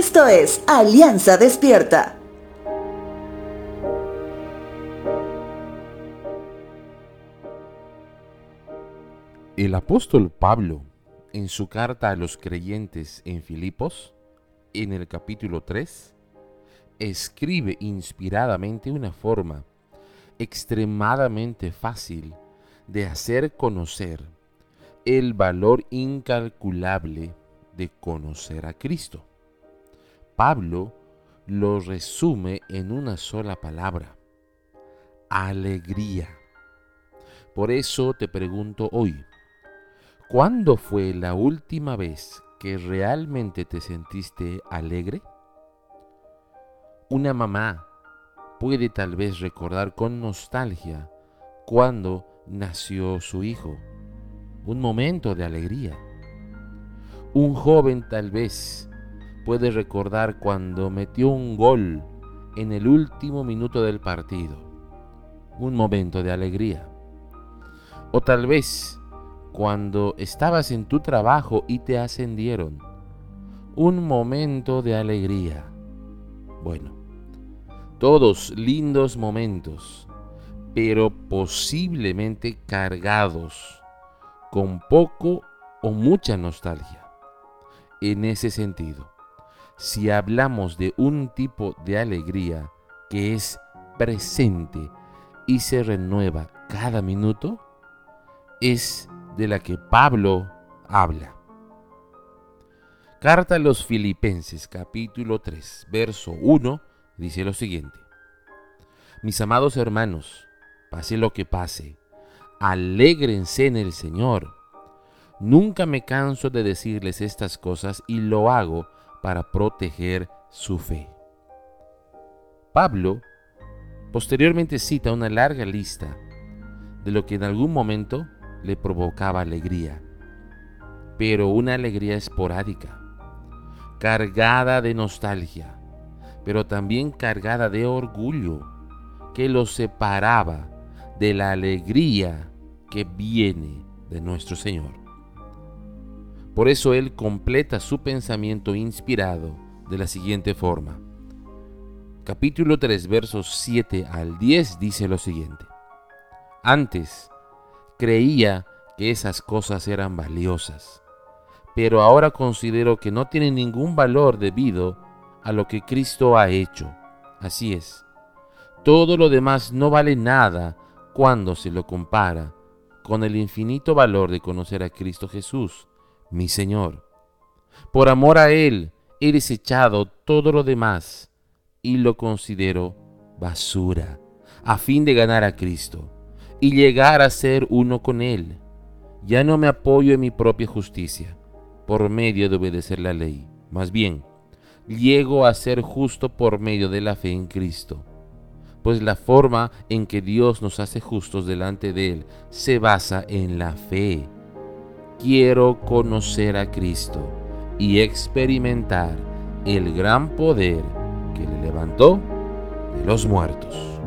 Esto es Alianza Despierta. El apóstol Pablo, en su carta a los creyentes en Filipos, en el capítulo 3, escribe inspiradamente una forma extremadamente fácil de hacer conocer el valor incalculable de conocer a Cristo. Pablo lo resume en una sola palabra, alegría. Por eso te pregunto hoy, ¿cuándo fue la última vez que realmente te sentiste alegre? Una mamá puede tal vez recordar con nostalgia cuando nació su hijo, un momento de alegría. Un joven tal vez puede recordar cuando metió un gol en el último minuto del partido, un momento de alegría. O tal vez cuando estabas en tu trabajo y te ascendieron, un momento de alegría. Bueno, todos lindos momentos, pero posiblemente cargados con poco o mucha nostalgia. En ese sentido, si hablamos de un tipo de alegría que es presente y se renueva cada minuto, es de la que Pablo habla. Carta a los Filipenses capítulo 3, verso 1 dice lo siguiente. Mis amados hermanos, pase lo que pase, alégrense en el Señor. Nunca me canso de decirles estas cosas y lo hago para proteger su fe. Pablo posteriormente cita una larga lista de lo que en algún momento le provocaba alegría, pero una alegría esporádica, cargada de nostalgia, pero también cargada de orgullo que lo separaba de la alegría que viene de nuestro Señor. Por eso él completa su pensamiento inspirado de la siguiente forma. Capítulo 3, versos 7 al 10 dice lo siguiente. Antes creía que esas cosas eran valiosas, pero ahora considero que no tienen ningún valor debido a lo que Cristo ha hecho. Así es. Todo lo demás no vale nada cuando se lo compara con el infinito valor de conocer a Cristo Jesús, mi Señor. Por amor a Él he desechado todo lo demás y lo considero basura, a fin de ganar a Cristo y llegar a ser uno con Él. Ya no me apoyo en mi propia justicia, por medio de obedecer la ley. Más bien, llego a ser justo por medio de la fe en Cristo. Pues la forma en que Dios nos hace justos delante de Él se basa en la fe quiero conocer a Cristo y experimentar el gran poder que le levantó de los muertos.